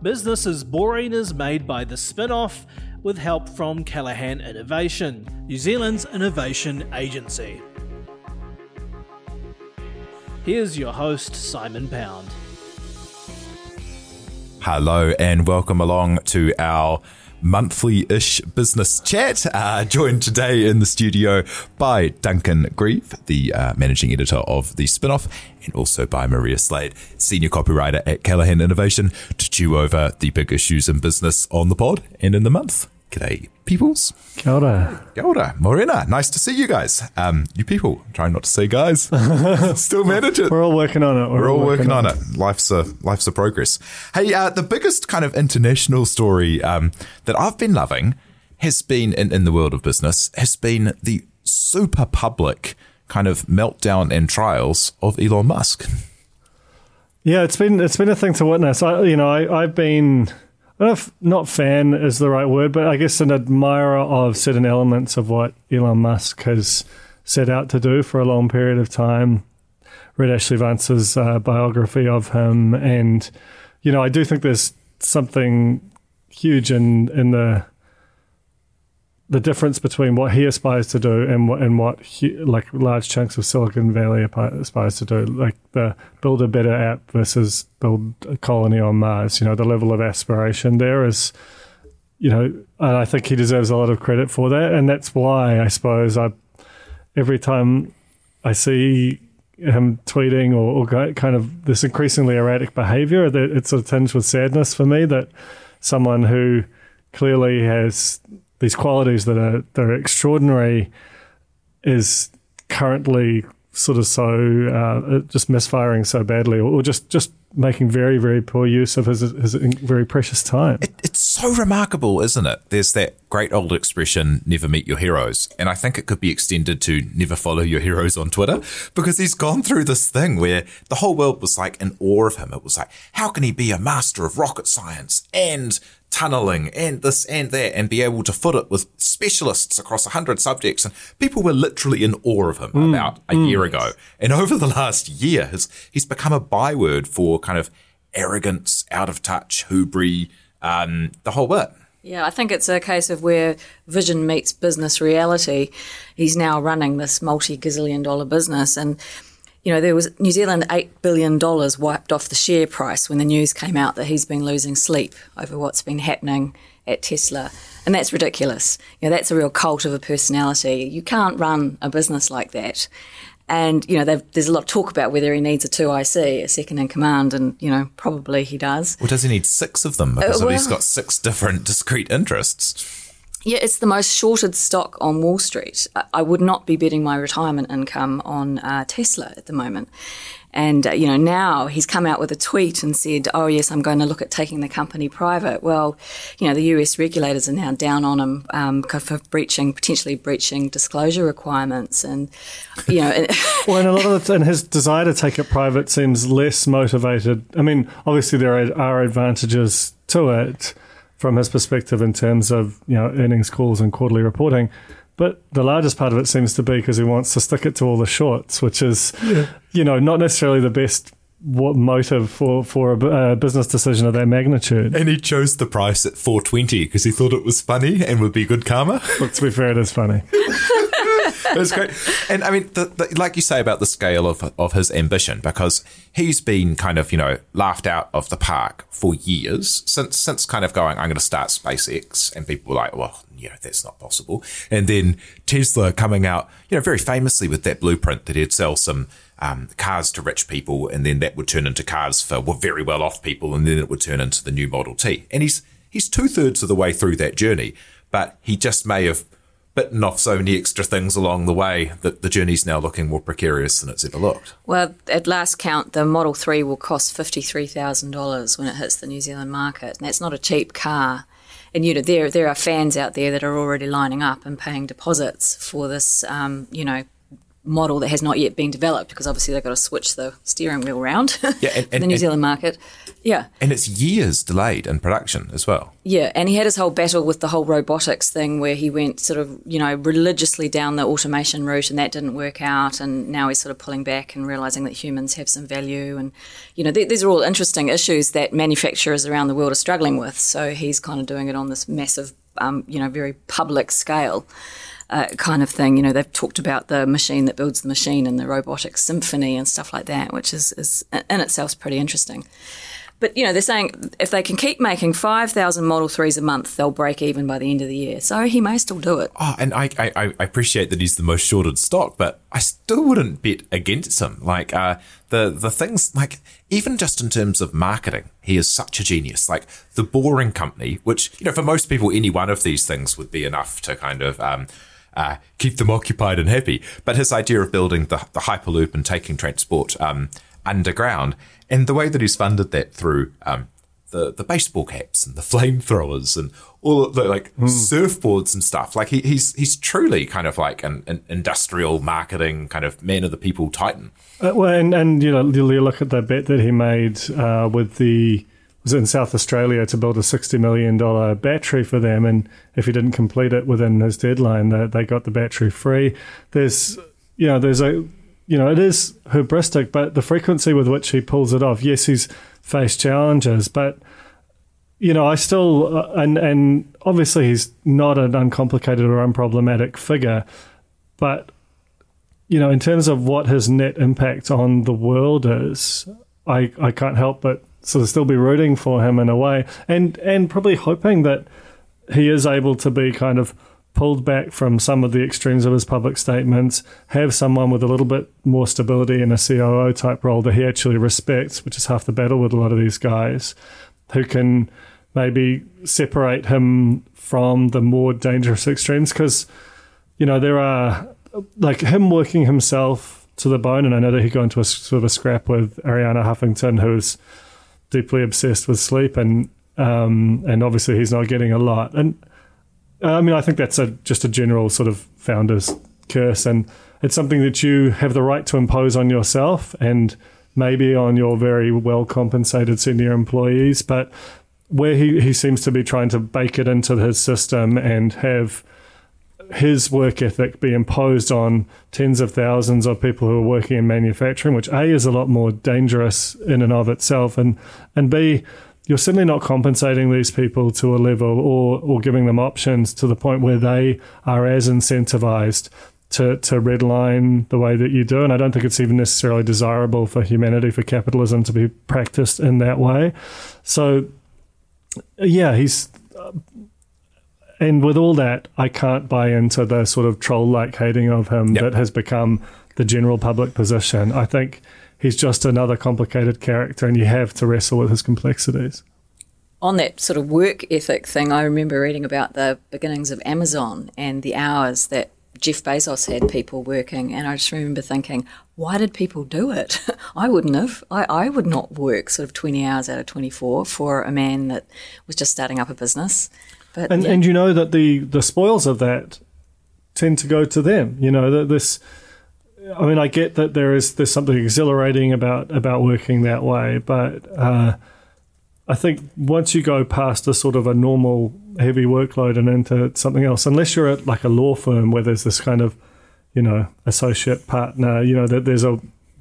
Business is Boring is made by the spin off with help from Callaghan Innovation, New Zealand's innovation agency. Here's your host, Simon Pound. Hello and welcome along to our monthly ish business chat. Uh, joined today in the studio by Duncan Greive, the uh, managing editor of The Spinoff, and also by Maria Slade, senior copywriter at Callaghan Innovation, to chew over the big issues in business on the pod and in the month. G'day, peoples. Kia ora. Kia ora. Morena, nice to see you guys. Um, you people, trying not to say guys. Still manage it. We're all working on it. We're all working on it. Life's a life's a progress. Hey, uh, the biggest kind of international story um, that I've been loving has been in, in the world of business has been the super public kind of meltdown and trials of Elon Musk. Yeah, it's been it's been a thing to witness. I you know I I've been. I don't know if not fan is the right word, but I guess an admirer of certain elements of what Elon Musk has set out to do for a long period of time. Read Ashley Vance's uh, biography of him, and you know I do think there's something huge in in the the difference between what he aspires to do and what and what he, like large chunks of Silicon Valley aspires to do, like the build a better app versus build a colony on Mars. You know, the level of aspiration there is, you know, and I think he deserves a lot of credit for that, and that's why I suppose I every time I see him tweeting or, or kind of this increasingly erratic behavior, that it's a tinge with sadness for me that someone who clearly has these qualities that are that are extraordinary is currently sort of so uh, just misfiring so badly, or just just making very very poor use of his his very precious time. It, so remarkable, isn't it? There's that great old expression, "Never meet your heroes," and I think it could be extended to "Never follow your heroes on Twitter," because he's gone through this thing where the whole world was like in awe of him. It was like, how can he be a master of rocket science and tunneling and this and that and be able to foot it with specialists across a hundred subjects. And people were literally in awe of him mm, about a mm. year ago. And over the last year, his, he's become a byword for kind of arrogance, out of touch, hoobry, um, the whole bit. Yeah, I think it's a case of where vision meets business reality. He's now running this multi gazillion dollar business and you know, there was New Zealand $8 billion wiped off the share price when the news came out that he's been losing sleep over what's been happening at Tesla. And that's ridiculous. You know, that's a real cult of a personality. You can't run a business like that. And, you know, there's a lot of talk about whether he needs a 2IC, a second in command, and, you know, probably he does. Well, does he need six of them? Because uh, well, he's got six different discrete interests. Yeah, it's the most shorted stock on Wall Street. I would not be betting my retirement income on uh, Tesla at the moment. And, uh, you know, now he's come out with a tweet and said, oh, yes, I'm going to look at taking the company private. Well, you know, the US regulators are now down on him um, for breaching, potentially breaching disclosure requirements. And, you know. well, and a lot of the, and his desire to take it private seems less motivated. I mean, obviously, there are, are advantages to it from his perspective in terms of you know earnings calls and quarterly reporting. But the largest part of it seems to be because he wants to stick it to all the shorts, which is, yeah. you know, not necessarily the best what motive for for a, a, business decision of that magnitude. And he chose the price at 420 because he thought it was funny and would be good karma. Let's be fair, it is funny. it was great. And I mean, the, the, like you say about the scale of of his ambition, because he's been kind of you know laughed out of the park for years since since kind of going, I'm going to start SpaceX, and people were like, well, you know, that's not possible. And then Tesla coming out, you know, very famously with that blueprint that he'd sell some. Um, cars to rich people, and then that would turn into cars for very well off people, and then it would turn into the new Model T. And he's he's two thirds of the way through that journey, but he just may have bitten off so many extra things along the way that the journey's now looking more precarious than it's ever looked. Well, at last count, the Model 3 will cost $53,000 when it hits the New Zealand market, and that's not a cheap car. And you know there there are fans out there that are already lining up and paying deposits for this, um, you know, model that has not yet been developed because obviously they've got to switch the steering wheel around Yeah, and- for the New and- Zealand market. Yeah, And it's years delayed in production as well. yeah, and he had his whole battle with the whole robotics thing where he went sort of, you know, religiously down the automation route and that didn't work out. And now he's sort of pulling back and realizing that humans have some value. And, you know, th- these are all interesting issues that manufacturers around the world are struggling with. So he's kind of doing it on this massive, um, you know, very public scale. Uh, kind of thing, you know, they've talked about the machine that builds the machine and the robotic symphony and stuff like that, which is, is in itself pretty interesting. But you know, they're saying if they can keep making five thousand Model Threes a month, they'll break even by the end of the year. So he may still do it. Oh, and I, I, I appreciate that he's the most shorted stock, but I still wouldn't bet against him. Like uh, the the things, like even just in terms of marketing, he is such a genius. Like the Boring Company, which you know, for most people, any one of these things would be enough to kind of. Um, uh, keep them occupied and happy. But his idea of building the, the Hyperloop and taking transport um, underground, and the way that he's funded that through um, the the baseball caps and the flamethrowers and all the like surfboards and stuff. Like he, he's he's truly kind of like an, an industrial marketing kind of man of the people titan. Uh, well, and, and you know, you look at the bet that he made uh, with the was in South Australia to build a sixty million dollar battery for them, and if he didn't complete it within his deadline, they, they got the battery free. There's you know, there's a you know, it is hubristic, but the frequency with which he pulls it off. Yes, he's faced challenges, but you know, I still uh, and and obviously he's not an uncomplicated or unproblematic figure, but you know, in terms of what his net impact on the world is, I I can't help but sort of still be rooting for him in a way, and and probably hoping that he is able to be kind of pulled back from some of the extremes of his public statements, have someone with a little bit more stability in a COO type role that he actually respects, which is half the battle with a lot of these guys, who can maybe separate him from the more dangerous extremes. Because, you know, there are like him working himself to the bone, and I know that he got into a sort of a scrap with Arianna Huffington, who's deeply obsessed with sleep, and um, and obviously he's not getting a lot. And Uh, I mean, I think that's a just a general sort of founder's curse, and it's something that you have the right to impose on yourself and maybe on your very well compensated senior employees, but where he, he seems to be trying to bake it into his system and have his work ethic be imposed on tens of thousands of people who are working in manufacturing, which A is a lot more dangerous in and of itself, and and B, you're certainly not compensating these people to a level or or giving them options to the point where they are as incentivized to to redline the way that you do. And I don't think it's even necessarily desirable for humanity, for capitalism to be practiced in that way. So yeah, he's uh, and with all that, I can't buy into the sort of troll like hating of him Yep. that has become the general public position. I think he's just another complicated character, and you have to wrestle with his complexities. On that sort of work ethic thing, I remember reading about the beginnings of Amazon and the hours that Jeff Bezos had people working. And I just remember thinking, why did people do it? I wouldn't have. I, I would not work sort of 20 hours out of 24 for a man that was just starting up a business. But And yeah. and you know that the the spoils of that tend to go to them. You know that this. I mean, I get that there is there's something exhilarating about about working that way, but uh, I think once you go past a sort of a normal heavy workload and into something else, unless you're at like a law firm where there's this kind of, you know, associate partner, you know, that there's a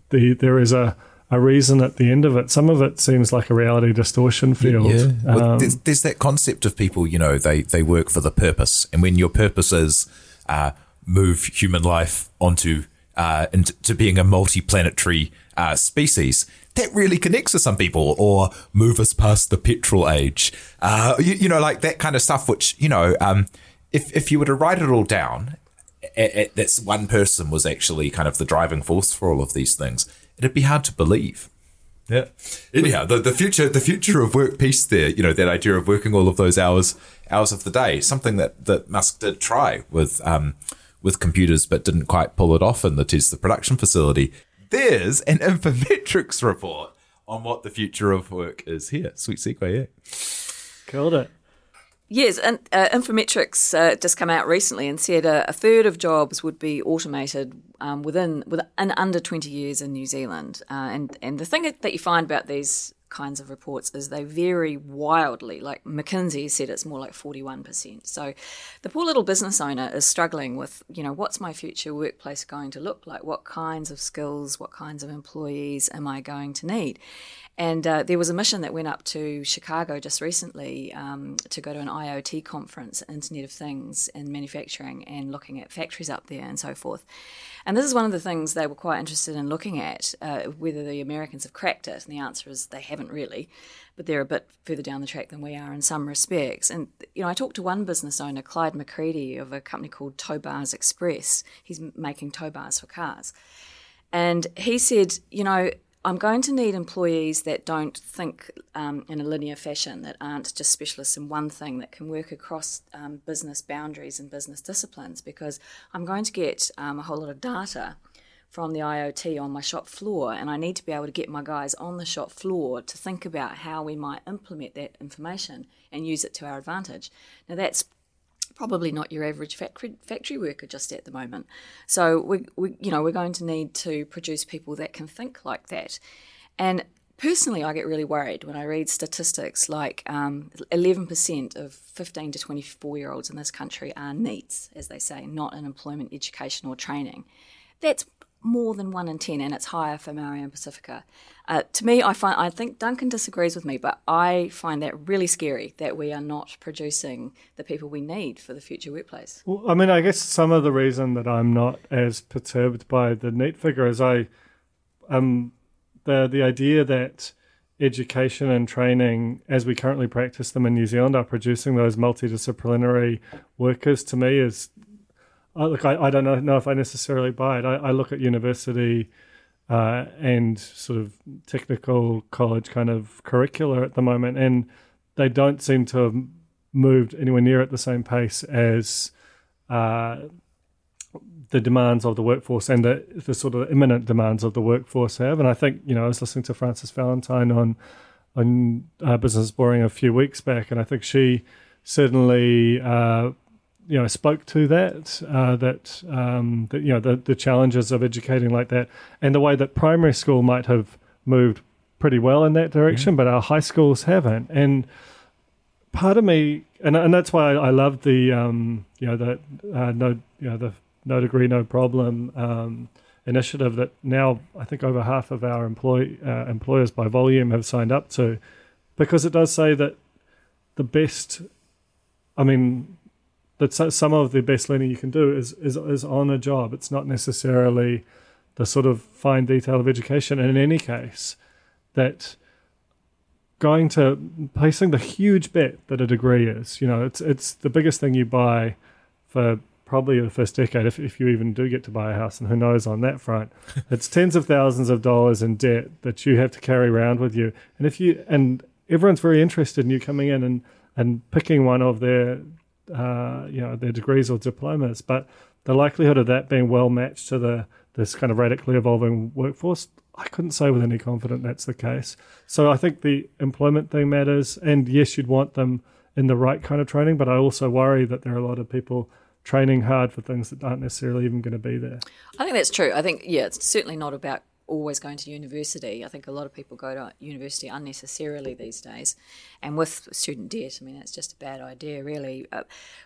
the there is a a reason at the end of it. Some of it seems like a reality distortion field. Well, Um, there's, there's that concept of people, you know, they, they work for the purpose. And when your purpose is uh, move human life onto uh, to being a multi-planetary uh, species. That really connects with some people, or move us past the petrol age. Uh, you, you, know, like that kind of stuff. Which you know, um, if if you were to write it all down, that's one person was actually kind of the driving force for all of these things. It'd be hard to believe. Yeah. Anyhow, the, the future the future of work piece there, you know, that idea of working all of those hours hours of the day, something that, that Musk did try with um, with computers but didn't quite pull it off in the Tesla production facility. There's an Infometrics report on what the future of work is here. Sweet segue, yeah. Killed it. Yes, and uh, Infometrics uh, just come out recently and said a, a third of jobs would be automated um, within within under twenty years in New Zealand. Uh, and and the thing that you find about these kinds of reports is they vary wildly. Like McKinsey said, it's more like forty one percent. So the poor little business owner is struggling with, you know, what's my future workplace going to look like? What kinds of skills, what kinds of employees am I going to need? And uh, there was a mission that went up to Chicago just recently um, to go to an IoT conference, Internet of Things and manufacturing, and looking at factories up there and so forth. And this is one of the things they were quite interested in looking at uh, whether the Americans have cracked it. And the answer is they haven't really, but they're a bit further down the track than we are in some respects. And, you know, I talked to one business owner, Clyde McCready, of a company called Tow Bars Express. He's making tow bars for cars. And he said, you know, I'm going to need employees that don't think um, in a linear fashion, that aren't just specialists in one thing, that can work across um, business boundaries and business disciplines, because I'm going to get um, a whole lot of data from the IoT on my shop floor, and I need to be able to get my guys on the shop floor to think about how we might implement that information and use it to our advantage. Now, that's probably not your average factory, worker just at the moment. So we, we, you know, we're going to need to produce people that can think like that. And personally, I get really worried when I read statistics like um, 11% of 15 to 24 year olds in this country are NEETs, as they say, not in employment, education, or training. That's more than one in ten, and it's higher for Maori and Pasifika. Uh, to me, I find I think Duncan disagrees with me, but I find that really scary that we are not producing the people we need for the future workplace. Well, I mean, I guess some of the reason that I'm not as perturbed by the NEET figure is I, um, the the idea that education and training, as we currently practice them in New Zealand, are producing those multidisciplinary workers. To me, is Look, I, I don't know, know if I necessarily buy it. I, I look at university uh, and sort of technical college kind of curricula at the moment, and they don't seem to have moved anywhere near at the same pace as uh, the demands of the workforce and the, the sort of imminent demands of the workforce have. And I think, you know, I was listening to Frances Valintine on on uh, Business Boring a few weeks back, and I think she certainly uh, you know spoke to that uh, that um, that you know the the challenges of educating like that and the way that primary school might have moved pretty well in that direction, but our high schools haven't. And part of me, and and that's why I, I love the um, you know the uh, no you know the no degree no problem um, initiative that now I think over half of our employ uh, employers by volume have signed up to, because it does say that the best. I mean, that some of the best learning you can do is, is is on a job. It's not necessarily the sort of fine detail of education. And in any case, that going to placing the huge bet that a degree is, you know, it's it's the biggest thing you buy for probably the first decade, if, if you even do get to buy a house, and who knows on that front. it's tens of thousands of dollars in debt that you have to carry around with you. And if you and everyone's very interested in you coming in and and picking one of their uh, you know their degrees or diplomas, but the likelihood of that being well matched to the this kind of radically evolving workforce, I couldn't say with any confidence that's the case. So I think the employment thing matters, and yes, you'd want them in the right kind of training, but I also worry that there are a lot of people training hard for things that aren't necessarily even going to be there. I think that's true. I think yeah, it's certainly not about always going to university. I think a lot of people go to university unnecessarily these days, and with student debt, I mean, it's just a bad idea, really. Uh,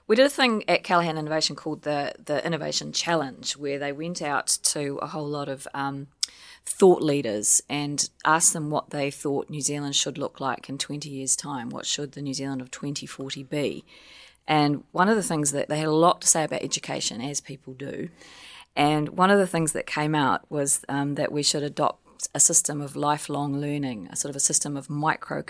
we did a thing at Callaghan Innovation called the the Innovation Challenge, where they went out to a whole lot of um, thought leaders and asked them what they thought New Zealand should look like in 20 years' time. What should the New Zealand of 2040 be? And one of the things that they had a lot to say about education, as people do. And one of the things that came out was um, that we should adopt a system of lifelong learning, a sort of a system of micro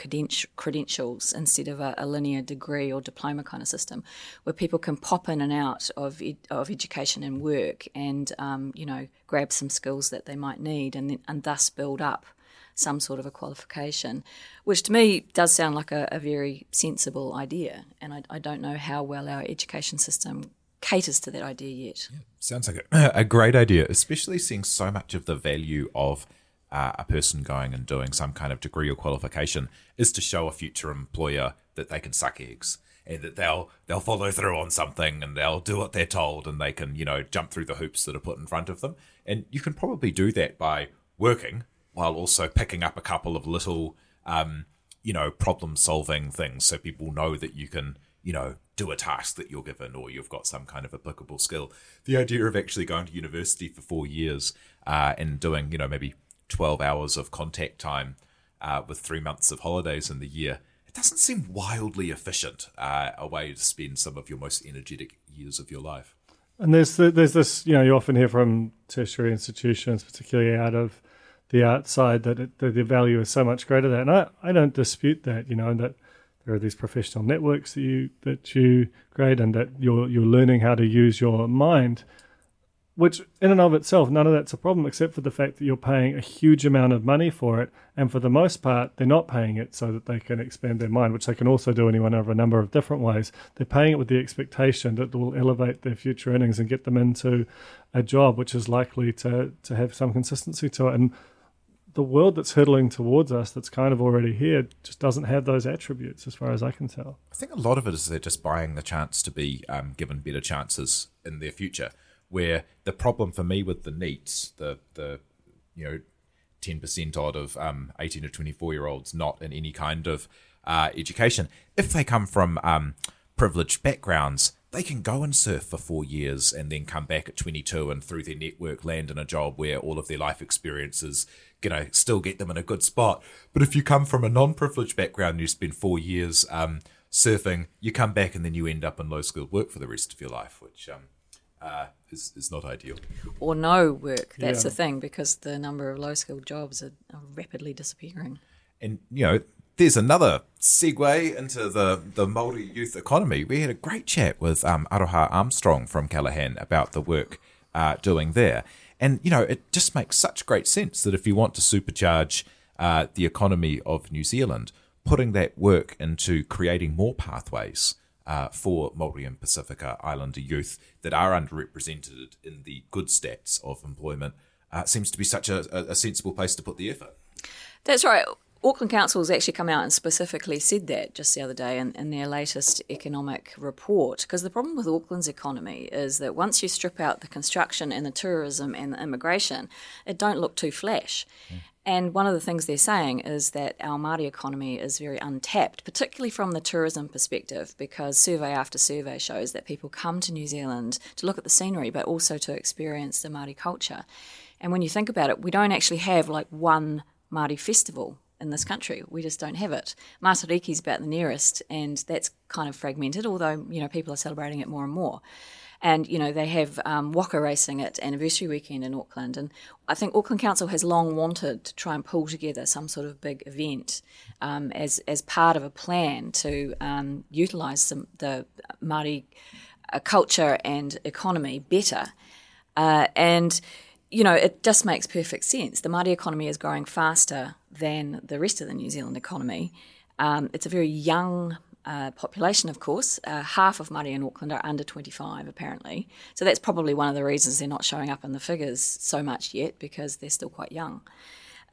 credentials instead of a, a, linear degree or diploma kind of system, where people can pop in and out of ed, of education and work, and um, you know grab some skills that they might need, and and thus build up some sort of a qualification, which to me does sound like a, a very sensible idea, and I, I don't know how well our education system caters to that idea yet. Yeah, sounds like a, a, great idea, especially seeing so much of the value of uh, a person going and doing some kind of degree or qualification is to show a future employer that they can suck eggs and that they'll they'll follow through on something and they'll do what they're told and they can you know jump through the hoops that are put in front of them and you can probably do that by working while also picking up a couple of little um, you know problem solving things so people know that you can you know do a task that you're given or you've got some kind of applicable skill the idea of actually going to university for four years uh, and doing you know maybe 12 hours of contact time uh, with three months of holidays in the year, it doesn't seem wildly efficient uh, a way to spend some of your most energetic years of your life. And there's the, there's this, you know, you often hear from tertiary institutions, particularly out of the outside, that, it, that the value is so much greater than. And I, I don't dispute that, you know, that there are these professional networks that you that you create and that you're you're learning how to use your mind which in and of itself, none of that's a problem except for the fact that you're paying a huge amount of money for it. And for the most part, they're not paying it so that they can expand their mind, which they can also do anyone over a number of different ways. They're paying it with the expectation that it will elevate their future earnings and get them into a job which is likely to, to have some consistency to it. And the world that's hurtling towards us, that's kind of already here, just doesn't have those attributes, as far as I can tell. I think a lot of it is they're just buying the chance to be um, given better chances in their future where the problem for me with the NEETs, the the you know ten percent odd of um, eighteen to twenty four year olds not in any kind of uh, education, if they come from um, privileged backgrounds, they can go and surf for four years and then come back at 22 and through their network land in a job where all of their life experiences you know still get them in a good spot but if you come from a non-privileged background and you spend four years um, surfing you come back and then you end up in low skilled work for the rest of your life which um, uh, is, is not ideal. Or no work. That's yeah. the thing because the number of low skilled jobs are, are, rapidly disappearing. And, you know, there's another segue into the, the Māori youth economy. We had a great chat with um, Aroha Armstrong from Callaghan about the work uh, doing there. And, you know, it just makes such great sense that if you want to supercharge uh, the economy of New Zealand, putting that work into creating more pathways uh, for Maori and Pacifica Islander youth that are underrepresented in the good stats of employment uh, seems to be such a, a, sensible place to put the effort. That's right. Auckland Council has actually come out and specifically said that just the other day in, in their latest economic report. Because the problem with Auckland's economy is that once you strip out the construction and the tourism and the immigration, it don't look too flash. Mm. And one of the things they're saying is that our Māori economy is very untapped, particularly from the tourism perspective, because survey after survey shows that people come to New Zealand to look at the scenery, but also to experience the Māori culture. And when you think about it, we don't actually have like one Māori festival in this country. We just don't have it. Matariki is about the nearest, and that's kind of fragmented, although, you know, people are celebrating it more and more. And, you know, they have um, waka racing at anniversary weekend in Auckland. And I think Auckland Council has long wanted to try and pull together some sort of big event um, as, as part of a plan to um, utilise the Māori uh, culture and economy better. Uh, and, you know, it just makes perfect sense. The Māori economy is growing faster than the rest of the New Zealand economy. Um, it's a very young uh, population, of course. Uh, half of Māori in Auckland are under 25, apparently. So that's probably one of the reasons they're not showing up in the figures so much yet because they're still quite young.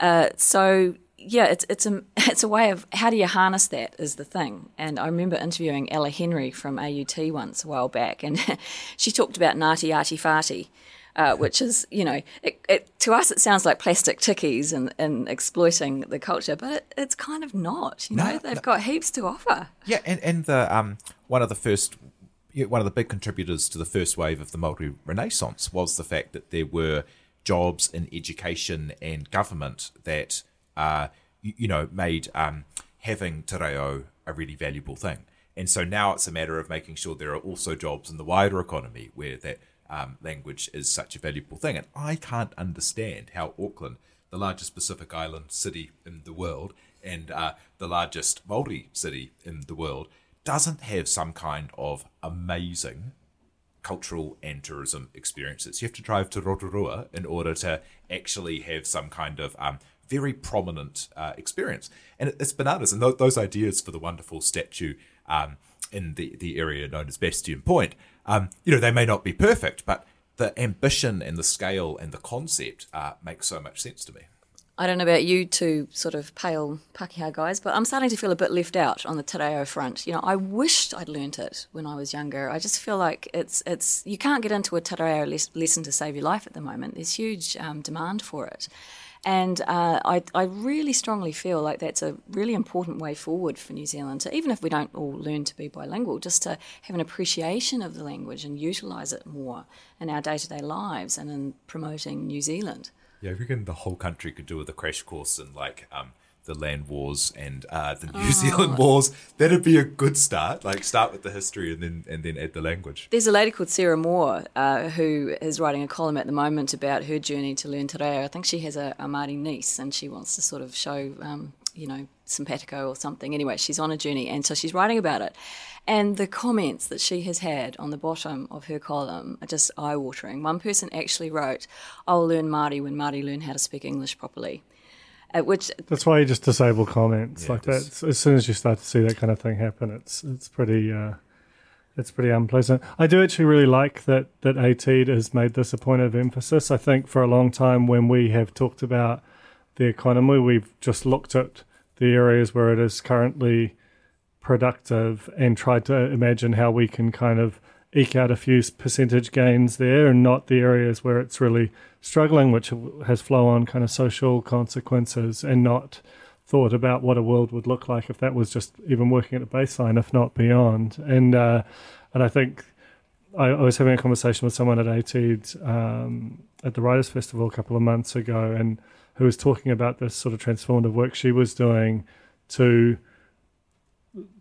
Uh, so yeah, it's it's a it's a way of how do you harness that is the thing. And I remember interviewing Ella Henry from AUT once a while back, and she talked about Ngāti Ati Whāti, uh, which is, you know, it, it, to us it sounds like plastic tickies and, and exploiting the culture, but it, it's kind of not. You know, no, they've no. got heaps to offer. Yeah, and and the um one of the first one of the big contributors to the first wave of the Maori Renaissance was the fact that there were jobs in education and government that uh you, you know made um having te reo a really valuable thing. And so now it's a matter of making sure there are also jobs in the wider economy where that um, language is such a valuable thing. And I can't understand how Auckland, the largest Pacific Island city in the world and uh, the largest Maori city in the world, doesn't have some kind of amazing cultural and tourism experiences. You have to drive to Rotorua in order to actually have some kind of um, very prominent uh, experience. And it's bananas. And th- those ideas for the wonderful statue um, in the, the area known as Bastion Point, um, you know, they may not be perfect, but the ambition and the scale and the concept uh, make so much sense to me. I don't know about you two sort of pale Pakeha guys, but I'm starting to feel a bit left out on the te reo front. You know, I wished I'd learnt it when I was younger. I just feel like it's it's you can't get into a te reo lesson to save your life at the moment. There's huge um, demand for it. And uh, I, I really strongly feel like that's a really important way forward for New Zealand to, even if we don't all learn to be bilingual, just to have an appreciation of the language and utilise it more in our day to day lives and in promoting New Zealand. Yeah, I reckon the whole country could do with a crash course in like um, the land wars and uh, the New oh. Zealand wars. That'd be a good start. Like start with the history and then and then add the language. There's a lady called Sarah Moore uh, who is writing a column at the moment about her journey to learn te reo. I think she has a, a Māori niece and she wants to sort of show, um, you know, simpatico or something. Anyway, she's on a journey and so she's writing about it. And the comments that she has had on the bottom of her column are just eye watering. One person actually wrote, I'll learn Māori when Māori learn how to speak English properly. At which that's why you just disable comments yeah, like that. As soon as you start to see that kind of thing happen, it's it's pretty uh, it's pretty unpleasant. I do actually really like that that AT has made this a point of emphasis. I think for a long time when we have talked about the economy, we've just looked at the areas where it is currently productive and tried to imagine how we can kind of eke out a few percentage gains there and not the areas where it's really struggling, which has flow on kind of social consequences and not thought about what a world would look like if that was just even working at a baseline, if not beyond. And uh, and I think I, I, was having a conversation with someone at ATEED um, at the Writers' Festival a couple of months ago, and who was talking about this sort of transformative work she was doing to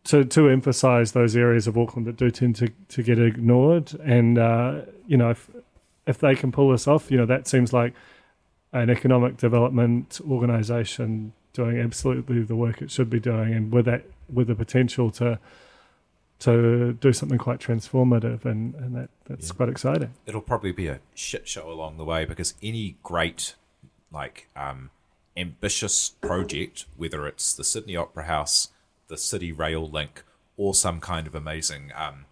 to to emphasise those areas of Auckland that do tend to, to get ignored, and uh, you know if if they can pull this off, you know that seems like an economic development organisation doing absolutely the work it should be doing, and with that with the potential to to do something quite transformative, and, and that that's yeah. quite exciting. It'll probably be a shit show along the way because any great like um, ambitious project, whether it's the Sydney Opera House the city rail link or some kind of amazing, um,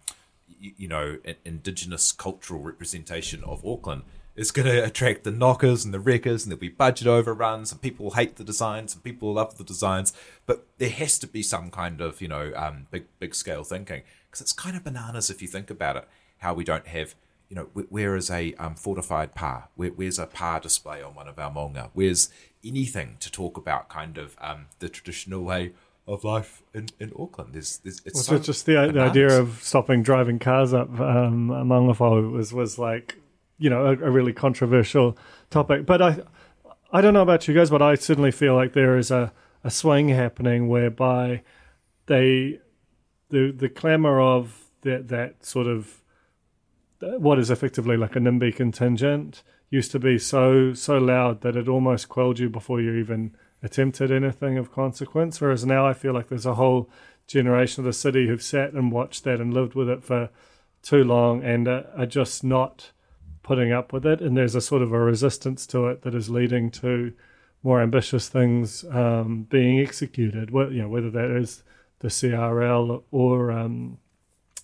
you, you, know, indigenous cultural representation of Auckland is going to attract the knockers and the wreckers, and there'll be budget overruns, and people hate the designs, and people love the designs. But there has to be some kind of, you know, um, big big scale thinking because it's kind of bananas if you think about it. How we don't have you know, where is a um, fortified pa? Where, where's a pa display on one of our maunga? Where's anything to talk about kind of um, the traditional way of life in, in Auckland. There's, there's it's so just the, the, idea of stopping driving cars up um, Maungawhau was was like you know a, a, really controversial topic. But I I don't know about you guys, but I certainly feel like there is a, a swing happening whereby they the the clamour of that that sort of what is effectively like a NIMBY contingent used to be so so loud that it almost quelled you before you even attempted anything of consequence. Whereas now I feel like there's a whole generation of the city who've sat and watched that and lived with it for too long and uh, are just not putting up with it. And there's a sort of a resistance to it that is leading to more ambitious things um, being executed. Well, you know, whether that is the CRL or um,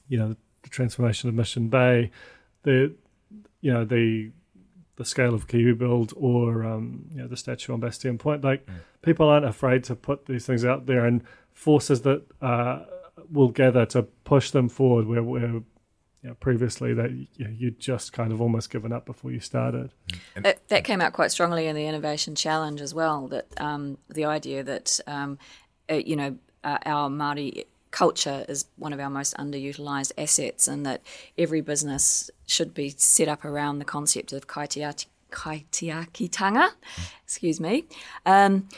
you know the transformation of Mission Bay, the you know the the scale of Kiwi build or um, you know, the statue on Bastion Point. Like mm. people aren't afraid to put these things out there, and forces that uh, will gather to push them forward. Where, where you know, previously that you you'd just kind of almost given up before you started. Mm. It, that came out quite strongly in the innovation challenge as well. That um, the idea that um, uh, you know uh, our Māori culture is one of our most underutilized assets, and that every business should be set up around the concept of kaitiaki, kaitiakitanga, excuse me, um,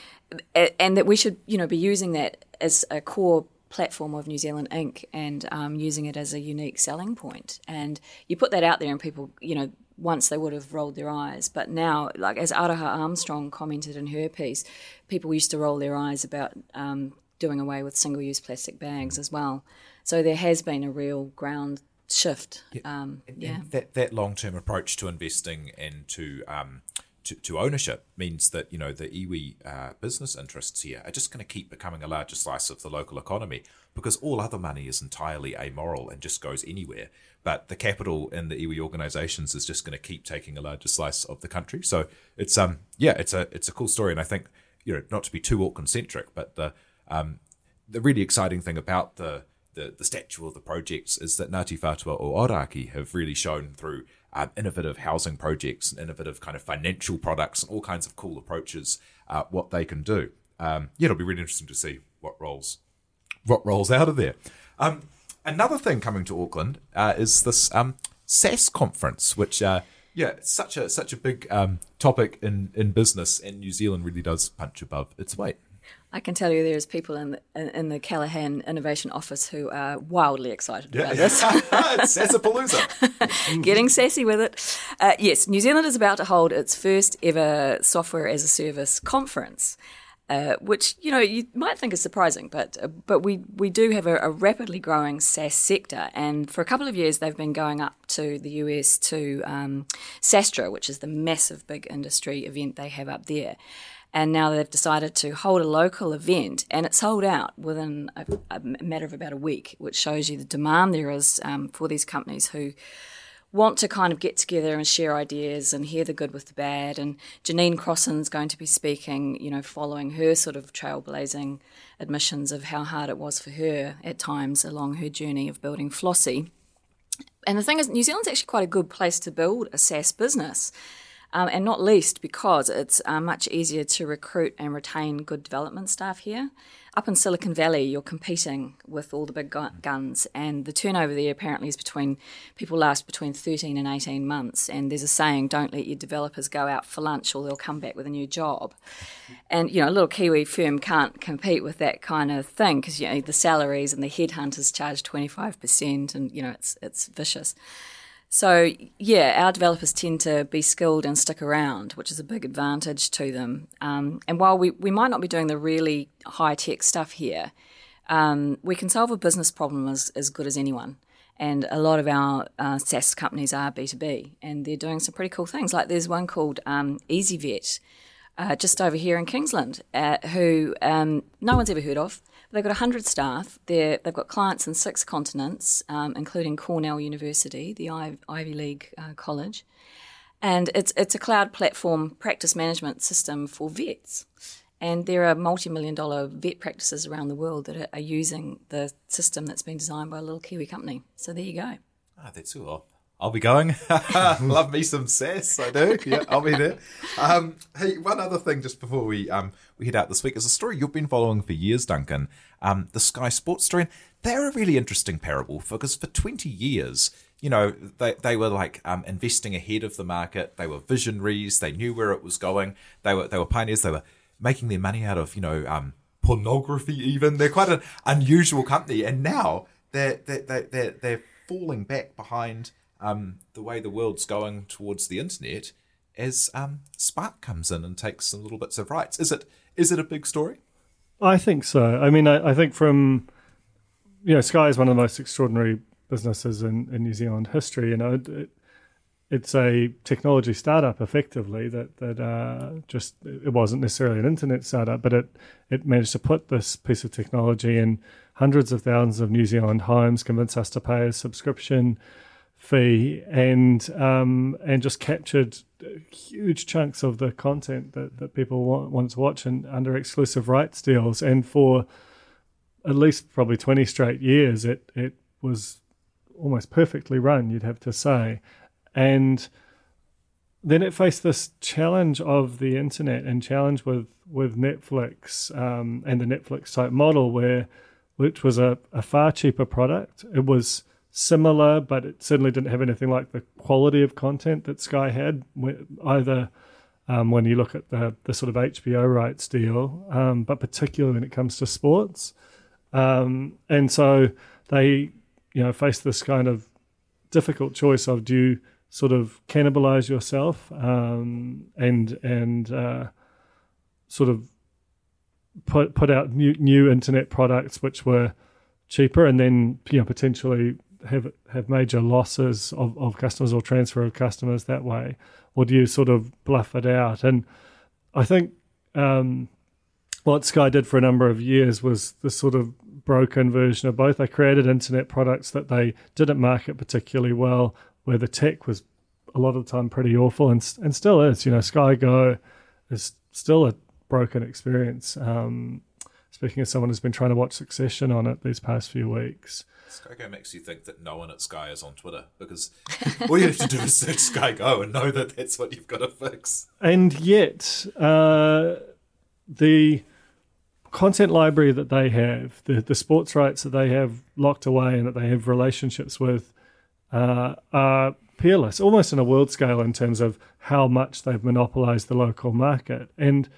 and that we should, you know, be using that as a core platform of New Zealand Inc. and um, using it as a unique selling point. And you put that out there, and people, you know, once they would have rolled their eyes, but now, like as Aroha Armstrong commented in her piece, people used to roll their eyes about um, doing away with single-use plastic bags as well. So there has been a real ground shift. Yeah. Um, yeah. and that that long term approach to investing and to um to, to ownership means that you know the iwi uh, business interests here are just going to keep becoming a larger slice of the local economy because all other money is entirely amoral and just goes anywhere. But the capital in the iwi organisations is just going to keep taking a larger slice of the country. So it's um yeah it's a it's a cool story, and I think you know not to be too Auckland centric, but the um the really exciting thing about the the, the statue of the projects is that Ngāti Whātua Ōrākei have really shown through um, innovative housing projects and innovative kind of financial products and all kinds of cool approaches uh, what they can do. Um, yeah, it'll be really interesting to see what rolls what rolls out of there. Um, another thing coming to Auckland uh, is this um, SaaS conference, which uh, yeah, it's such a such a big um, topic in in business, and New Zealand really does punch above its weight. I can tell you there's people in the, in the Callaghan Innovation Office who are wildly excited yeah. about this. it's Sassapalooza. getting sassy with it. Uh, yes, New Zealand is about to hold its first ever software as a service conference. Uh, which you know you might think is surprising, but uh, but we we do have a, a rapidly growing SaaS sector, and for a couple of years they've been going up to the US to um, SaaStr, which is the massive big industry event they have up there, and now they've decided to hold a local event, and it's sold out within a, a matter of about a week, which shows you the demand there is um, for these companies who want to kind of get together and share ideas and hear the good with the bad. And Jenene Crossan's going to be speaking, you know, following her sort of trailblazing admissions of how hard it was for her at times along her journey of building Flossie. And the thing is, New Zealand's actually quite a good place to build a SaaS business. Um, and not least because it's uh, much easier to recruit and retain good development staff here. Up in Silicon Valley, you're competing with all the big gu- guns, and the turnover there apparently is between people last between 13 and 18 months. And there's a saying, "Don't let your developers go out for lunch, or they'll come back with a new job." And you know, a little Kiwi firm can't compete with that kind of thing because you know the salaries and the headhunters charge 25 percent, and you know it's it's vicious. So, yeah, our developers tend to be skilled and stick around, which is a big advantage to them. Um, and while we, we might not be doing the really high tech stuff here, um, we can solve a business problem as, as good as anyone. And a lot of our uh, SaaS companies are B2B, and they're doing some pretty cool things. Like there's one called um, ezyVet, uh, just over here in Kingsland, uh, who um, no one's ever heard of. They've got 100 staff. They're, they've got clients in six continents, um, including Cornell University, the Ivy, Ivy League uh, college. And it's, it's a cloud platform practice management system for vets. And there are multi million dollar vet practices around the world that are, are using the system that's been designed by a little Kiwi company. So there you go. Ah, that's cool. I'll be going. Love me some sass. I do. Yeah, I'll be there. Um, hey, one other thing just before we um, we head out this week is a story you've been following for years, Duncan. Um, the Sky Sports story. They're a really interesting parable because for 20 years, you know, they, they were like um, investing ahead of the market. They were visionaries. They knew where it was going. They were they were pioneers. They were making their money out of you know um, pornography. Even they're quite an unusual company, and now they're they're, they're, they're falling back behind um, the way the world's going towards the internet as um, Spark comes in and takes some little bits of rights. Is it is it a big story? I think so. I mean, I, I think from you know, Sky is one of the most extraordinary businesses in, in New Zealand history. You know, it, it, it's a technology startup, effectively. That that uh, just it wasn't necessarily an internet startup, but it it managed to put this piece of technology in hundreds of thousands of New Zealand homes, convince us to pay a subscription fee, and um, and just captured huge chunks of the content that, that people want, want to watch and under exclusive rights deals. And for at least probably 20 straight years, it, it was almost perfectly run, you'd have to say. And then it faced this challenge of the internet and challenge with, with Netflix um, and the Netflix type model, where which was a, a far cheaper product. It was similar, but it certainly didn't have anything like the quality of content that Sky had, either um, when you look at the, the sort of HBO rights deal, um, but particularly when it comes to sports. Um, and so they, you know, face this kind of difficult choice of do you sort of cannibalize yourself um, and and uh, sort of put put out new new internet products which were cheaper and then you know potentially have have major losses of, of customers or transfer of customers that way, or do you sort of bluff it out? And I think um, what Sky did for a number of years was the sort of broken version of both. They created internet products that they didn't market particularly well, where the tech was a lot of the time pretty awful, and and still is. You know, Sky Go is still a broken experience. Um, speaking as someone who's been trying to watch Succession on it these past few weeks. Sky Go makes you think that no one at Sky is on Twitter because all you have to do is search Sky Go and know that that's what you've got to fix. And yet, uh, the content library that they have, the, the sports rights that they have locked away and that they have relationships with, uh, are peerless, almost on a world scale in terms of how much they've monopolized the local market. And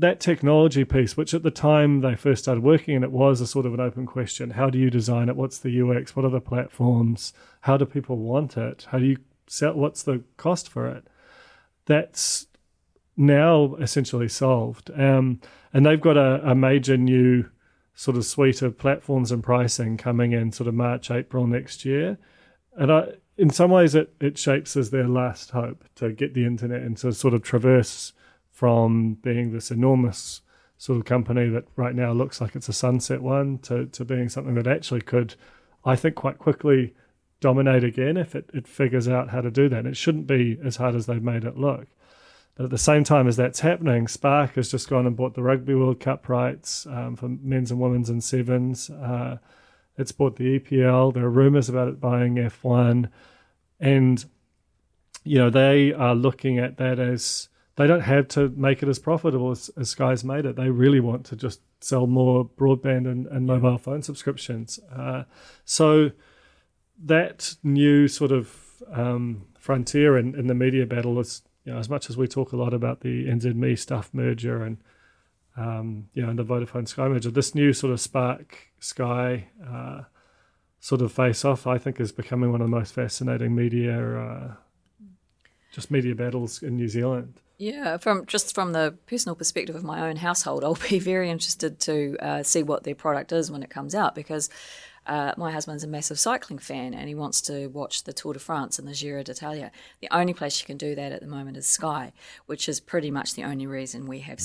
that technology piece, which at the time they first started working in it was a sort of an open question. How do you design it? What's the UX? What are the platforms? How do people want it? How do you sell? What's the cost for it? That's now essentially solved. Um, and they've got a, a major new sort of suite of platforms and pricing coming in sort of March, April next year. And I, in some ways, it, it shapes as their last hope to get the internet and to sort of traverse from being this enormous sort of company that right now looks like it's a sunset one to, to being something that actually could, I think, quite quickly dominate again if it, it figures out how to do that. And it shouldn't be as hard as they've made it look. But at the same time as that's happening, Spark has just gone and bought the Rugby World Cup rights um, for men's and women's and sevens. Uh, it's bought the EPL. There are rumours about it buying F1. And, you know, they are looking at that as they don't have to make it as profitable as, as Sky's made it. They really want to just sell more broadband and, and mobile phone subscriptions. Uh, so that new sort of um, frontier in, in the media battle is, you know, as much as we talk a lot about the NZME stuff merger and um, you know, and the Vodafone Sky merger, this new sort of Spark Sky uh, sort of face off, I think, is becoming one of the most fascinating media, uh, just media battles in New Zealand. Yeah, from just from the personal perspective of my own household, I'll be very interested to uh, see what their product is when it comes out because uh, my husband's a massive cycling fan and he wants to watch the Tour de France and the Giro d'Italia. The only place you can do that at the moment is Sky, which is pretty much the only reason we have mm.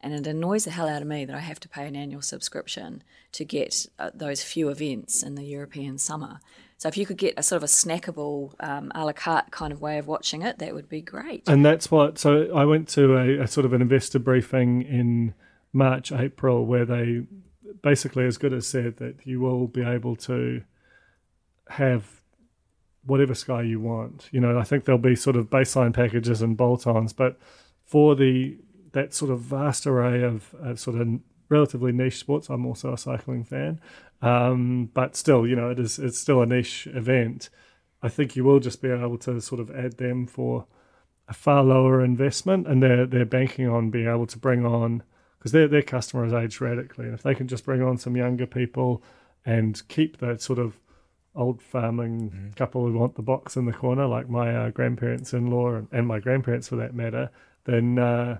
And it annoys the hell out of me that I have to pay an annual subscription to get uh, those few events in the European summer. So if you could get a sort of a snackable um, a la carte kind of way of watching it, that would be great. And that's what. So I went to a, a sort of an investor briefing in March, April, where they basically, as good as said, that you will be able to have whatever sky you want. You know, I think there'll be sort of baseline packages and bolt-ons, but for the that sort of vast array of, of sort of relatively niche sports, I'm also a cycling fan. Um, but still, you know, it is it's still a niche event. I think you will just be able to sort of add them for a far lower investment, and they're they're banking on being able to bring on because their their customer has aged radically, and if they can just bring on some younger people and keep that sort of old farming mm. couple who want the box in the corner, like my uh, grandparents in law and, and, my grandparents for that matter, then uh,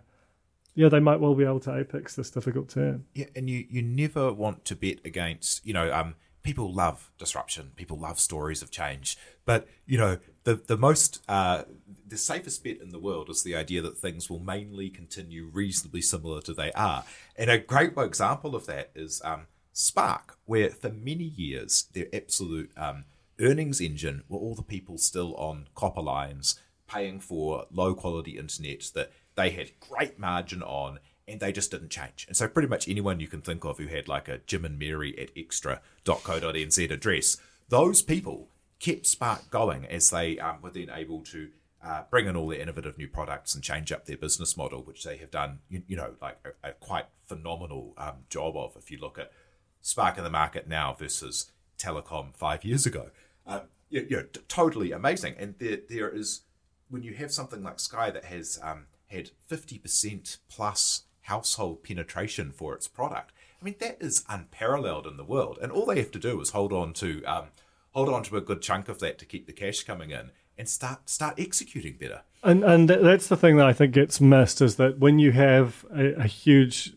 yeah, they might well be able to apex this difficult term. Yeah, and you you never want to bet against you know um people love disruption, people love stories of change, but you know the the most uh, the safest bet in the world is the idea that things will mainly continue reasonably similar to they are, and a great example of that is um, Spark, where for many years their absolute um, earnings engine were all the people still on copper lines paying for low quality internet that they had great margin on and they just didn't change. And so pretty much anyone you can think of who had like a Jim and Mary at extra.co.nz address, those people kept Spark going as they um, were then able to uh, bring in all their innovative new products and change up their business model, which they have done, you, you know, like a, a quite phenomenal um, job of. If you look at Spark in the market now versus Telecom five years ago, um, you, you know, t- totally amazing. And there, there is when you have something like Sky that has um, had 50% plus household penetration for its product, I mean, that is unparalleled in the world. And all they have to do is hold on to um, hold on to a good chunk of that to keep the cash coming in and start start executing better. And and that's the thing that I think gets missed is that when you have a, a huge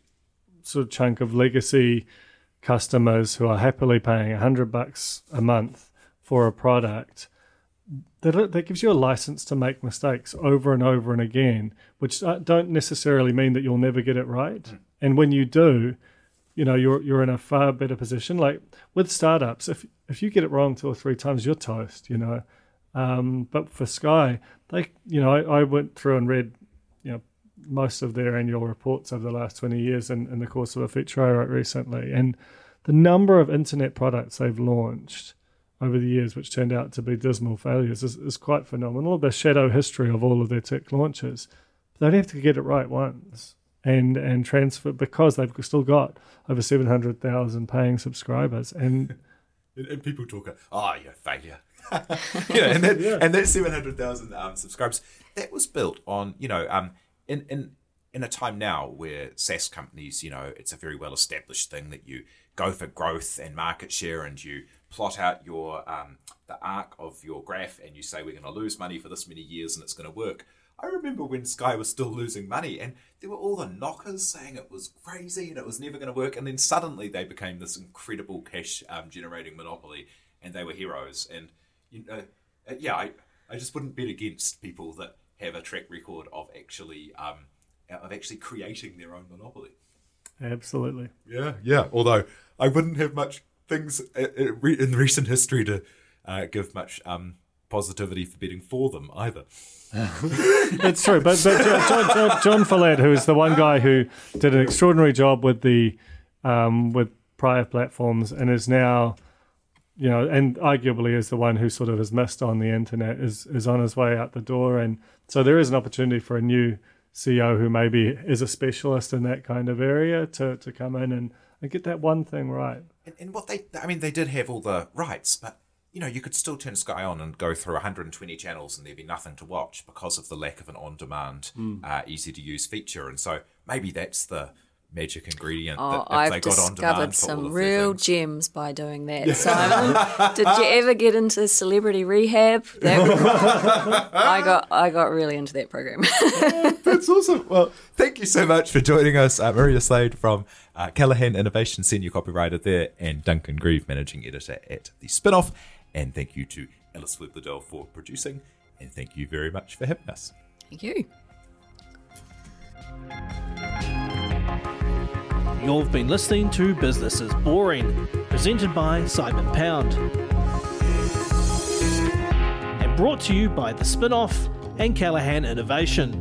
sort of chunk of legacy customers who are happily paying hundred bucks a month for a product, that that gives you a license to make mistakes over and over and again, which don't necessarily mean that you'll never get it right. Mm. And when you do, you know you're you're in a far better position. Like with startups, if if you get it wrong two or three times, you're toast. You know. Um, but for Sky, they, you know, I, I, went through and read, you know, most of their annual reports over the last 20 years in, in the course of a feature I wrote recently. And the number of internet products they've launched over the years, which turned out to be dismal failures, is, is quite phenomenal. The shadow history of all of their tech launches. But they have to get it right once and and transfer because they've still got over 700,000 paying subscribers. And, and, and people talk, oh, you're a failure you know, and that yeah. and that seven hundred thousand um, subscribers that was built on you know um in in in a time now where SaaS companies you know it's a very well established thing that you go for growth and market share and you plot out your um the arc of your graph and you say we're going to lose money for this many years and it's going to work. I remember when Sky was still losing money and there were all the knockers saying it was crazy and it was never going to work. And then suddenly they became this incredible cash um, generating monopoly and they were heroes. And you know, uh, yeah, I, I just wouldn't bet against people that have a track record of actually um, of actually creating their own monopoly. Absolutely. Yeah, yeah. Although I wouldn't have much things uh, uh, in recent history to uh, give much um, positivity for betting for them either. it's true, but but John, John, John Fellet, who is the one guy who did an extraordinary job with the um, with prior platforms and is now you know, and arguably is the one who sort of has missed on the internet, is is on his way out the door, and so there is an opportunity for a new CEO who maybe is a specialist in that kind of area to to come in and, and get that one thing right. And, and what they, I mean, they did have all the rights, but you know, you could still turn Sky on and go through 120 channels and there'd be nothing to watch because of the lack of an on-demand, mm. uh, easy-to-use feature. And so maybe that's the magic ingredient oh, I've discovered some real gems by doing that. Simon, did you ever get into celebrity rehab? That, I got I got really into that program. That's awesome. Well, thank you so much for joining us, uh, Maria Slade from uh, Callaghan Innovation, senior copywriter there, and Duncan Greive, managing editor at the Spinoff. And thank you to Alice Flip for producing. And thank you very much for having us. Thank you. You've been listening to Business is Boring, presented by Simon Pound. And brought to you by The Spinoff and Callaghan Innovation.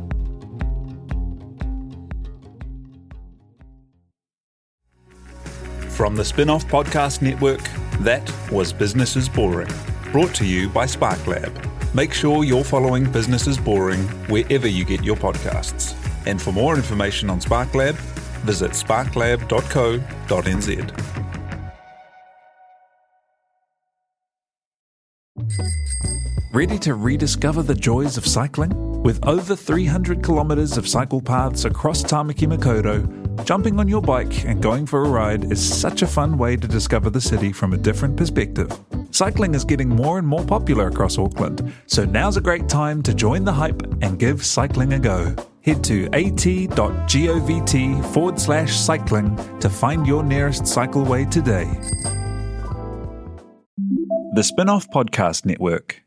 From the Spinoff Podcast Network, that was Business is Boring, brought to you by SparkLab. Make sure you're following Business is Boring wherever you get your podcasts. And for more information on SparkLab, visit sparklab.co.nz. Ready to rediscover the joys of cycling? With over 300 kilometres of cycle paths across Tamaki Makaurau, jumping on your bike and going for a ride is such a fun way to discover the city from a different perspective. Cycling is getting more and more popular across Auckland, so now's a great time to join the hype and give cycling a go. Head to at.govt forward slash cycling to find your nearest cycleway today. The Spinoff Podcast Network.